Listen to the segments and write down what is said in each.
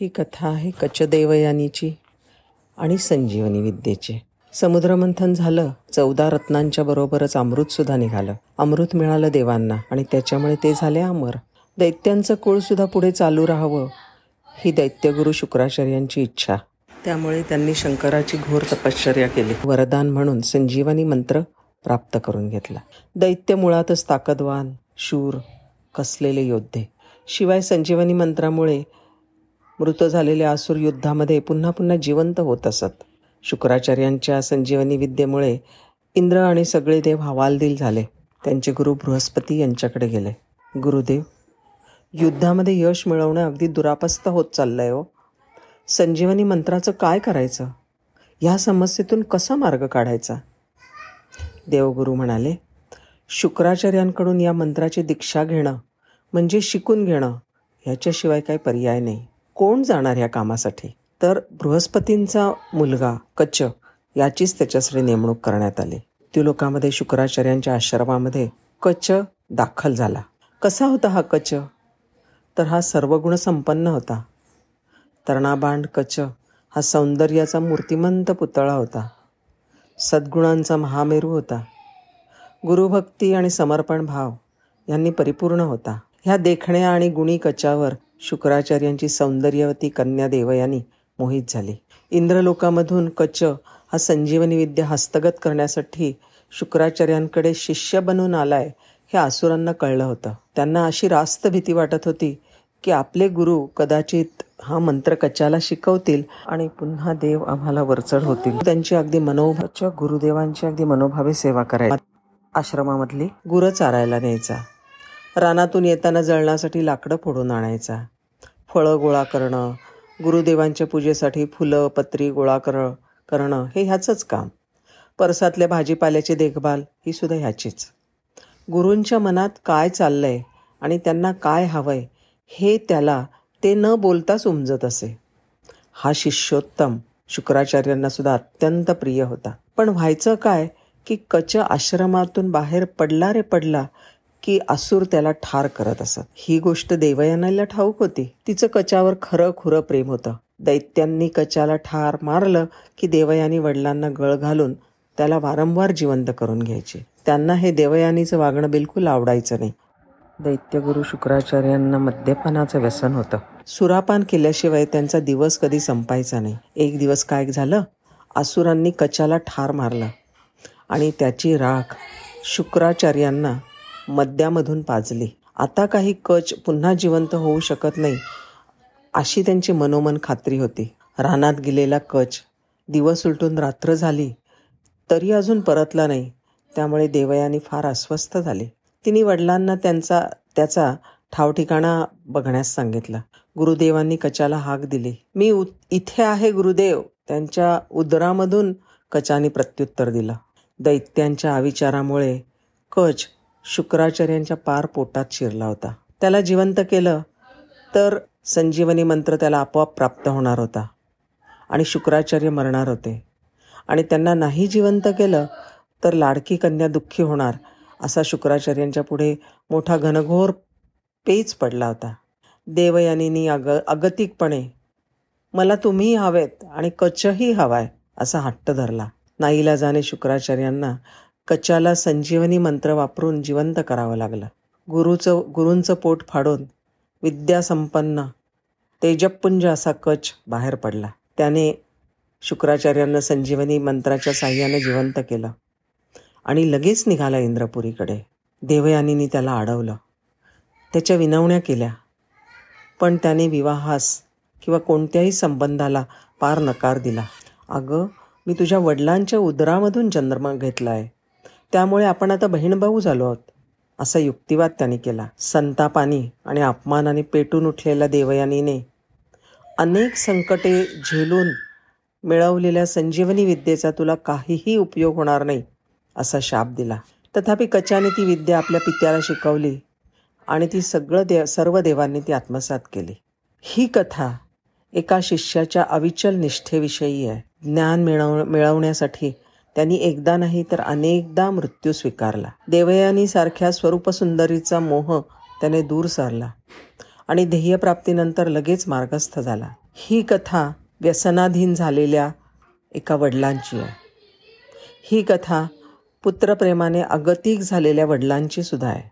ही कथा आहे कचदेवयानीची आणि संजीवनी विद्येची. समुद्रमंथन झालं चौदा रत्नांच्या बरोबरच अमृतसुद्धा निघालं. अमृत मिळालं देवांना आणि त्याच्यामुळे ते झाले अमर. दैत्यांचं कुळसुद्धा पुढे चालू राहावं ही दैत्यगुरु शुक्राचार्यांची इच्छा. त्यामुळे त्यांनी शंकराची घोर तपश्चर्या केली. वरदान म्हणून संजीवनी मंत्र प्राप्त करून घेतला. दैत्य मुळातच ताकदवान शूर कसलेले योद्धे. शिवाय संजीवनी मंत्रामुळे मृत झालेले आसूर युद्धामध्ये पुन्हा पुन्हा जिवंत होत असत. शुक्राचार्यांच्या संजीवनी विद्येमुळे इंद्र आणि सगळे देव हवालदिल झाले. त्यांचे गुरु बृहस्पती यांच्याकडे गेले. गुरुदेव युद्धामध्ये यश मिळवणं अगदी दुरापस्त होत चाललंय हो. संजीवनी मंत्राचं काय करायचं? ह्या समस्येतून कसा मार्ग काढायचा? देवगुरु म्हणाले शुक्राचार्यांकडून या मंत्राची दीक्षा घेणं म्हणजे शिकून घेणं ह्याच्याशिवाय काही पर्याय नाही. कोण जाणार ह्या कामासाठी? तर बृहस्पतींचा मुलगा कच्च याचीच त्याच्यासाठी नेमणूक करण्यात आली. ती लोकांमध्ये शुक्राचार्यांच्या आश्रमामध्ये कच दाखल झाला. कसा होता हा कच तर हा सर्वगुण संपन्न होता. तरणाबांड कच हा सौंदर्याचा मूर्तिमंत पुतळा होता. सद्गुणांचा महामेरू होता. गुरुभक्ती आणि समर्पण भाव यांनी परिपूर्ण होता. ह्या देखण्या आणि गुणी कचावर शुक्राचार्यांची सौंदर्यवती कन्या देवयानी मोहित झाली. इंद्रलोकामधून कच हा संजीवनी विद्या हस्तगत करण्यासाठी शुक्राचार्यांकडे शिष्य बनून आलाय हे आसुरांना कळलं होतं. त्यांना अशी रास्त भीती वाटत होती की आपले गुरु कदाचित हा मंत्र कचाला शिकवतील आणि पुन्हा देव आम्हाला वरचढ होतील. त्यांची अगदी मनोभाच्या गुरुदेवांची अगदी मनोभावे सेवा करायची आश्रमामधली गुरं चारायला न्यायचा. रानातून येताना जळण्यासाठी लाकडं फोडून आणायचा. फळं गोळा करणं गुरुदेवांच्या पूजेसाठी फुलं पत्री गोळा कर करणं हे ह्याचंच काम. परसातल्या भाजीपाल्याची देखभाल ही सुद्धा ह्याचीच. गुरूंच्या मनात काय चाललंय आणि त्यांना काय हवंय हे त्याला ते न बोलताच उमजत असे. हा शिष्योत्तम शुक्राचार्यांना सुद्धा अत्यंत प्रिय होता. पण व्हायचं काय की कच आश्रमातून बाहेर पडला रे पडला की असुर त्याला ठार करत असत. ही गोष्ट देवयानाला ठाऊक होती. तिचं कचावर खरं खुरं प्रेम होतं. दैत्यांनी कचाला ठार मारलं की देवयानी वडिलांना गळ घालून त्याला वारंवार जिवंत करून घ्यायचे. त्यांना हे देवयानीचं वागणं बिलकुल आवडायचं नाही. दैत्यगुरु शुक्राचार्यांना मद्यपानाचं व्यसन होतं. सुरापान केल्याशिवाय त्यांचा दिवस कधी संपायचा नाही. एक दिवस काय झालं? आसुरांनी कचाला ठार मारला. आणि त्याची राख शुक्राचार्यांना मद्यामधून पाजली. आता काही कच पुन्हा जिवंत होऊ शकत नाही अशी त्यांची मनोमन खात्री होती. रानात गेलेला कच दिवस उलटून रात्र झाली तरी अजून परतला नाही. त्यामुळे देवयानी फार अस्वस्थ झाले. तिने वडिलांना त्यांचा त्याचा ठावठिकाणा बघण्यास सांगितला. गुरुदेवांनी कचाला हाक दिली. मी इथे आहे गुरुदेव त्यांच्या उदरामधून कचाने प्रत्युत्तर दिलं. दैत्यांच्या अविचारामुळे कच शुक्राचार्यांच्या पार पोटात शिरला होता. त्याला जिवंत केलं तर संजीवनी मंत्र त्याला आपोआप प्राप्त होणार होता. आणि शुक्राचार्य मरणार होते. आणि त्यांना नाही जिवंत केलं तर लाडकी कन्या दुःखी होणार असा शुक्राचार्यांच्या पुढे मोठा घनघोर पेच पडला होता. देवयानीनी अग अगतिकपणे मला तुम्ही हवेत आणि कचही हवाय असा हट्ट धरला. नाईलाजाने शुक्राचार्यांना कचाला संजीवनी मंत्र वापरून जिवंत करावं लागलं. गुरुचं गुरूंचं पोट फाडून विद्यासंपन्न तेजपुंज असा कच बाहेर पडला. त्याने शुक्राचार्यांना संजीवनी मंत्राच्या साह्यानं जिवंत केलं आणि लगेच निघाला इंद्रपुरीकडे. देवयानीने त्याला अडवलं त्याच्या विनवण्या केल्या. पण त्याने विवाहास किंवा कोणत्याही संबंधाला पार नकार दिला. अगं मी तुझ्या वडिलांच्या उदरामधून जन्म घेतला आहे त्यामुळे आपण आता बहीण भाऊ झालो आहोत. असा युक्तिवाद त्याने केला. संतापानी आणि अपमानाने पेटून उठलेल्या देवयानीने अनेक संकटे झेलून मिळवलेल्या संजीवनी विद्येचा तुला काहीही उपयोग होणार नाही असा शाप दिला. तथापि कचाने ती विद्या आपल्या पित्याला शिकवली आणि ती सगळं देव सर्व देवांनी ती आत्मसात केली. ही कथा एका शिष्याच्या अविचल निष्ठेविषयी आहे. ज्ञान मिळव मिळवण्यासाठी त्यांनी एकदा नाही तर अनेकदा मृत्यू स्वीकारला. देवयानी सारख्या स्वरूपसुंदरीचा मोह त्याने दूर सारला आणि ध्येयप्राप्तीनंतर लगेच मार्गस्थ झाला. ही कथा व्यसनाधीन झालेल्या एका वडिलांची आहे. ही कथा पुत्रप्रेमाने अगतिक झालेल्या वडिलांची सुद्धा आहे.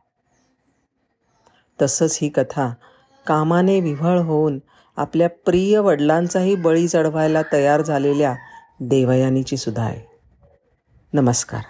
तसंच ही कथा कामाने विव्हळ होऊन आपल्या प्रिय वडिलांचाही बळी चढवायला तयार झालेल्या देवयानीची सुद्धा आहे. नमस्कार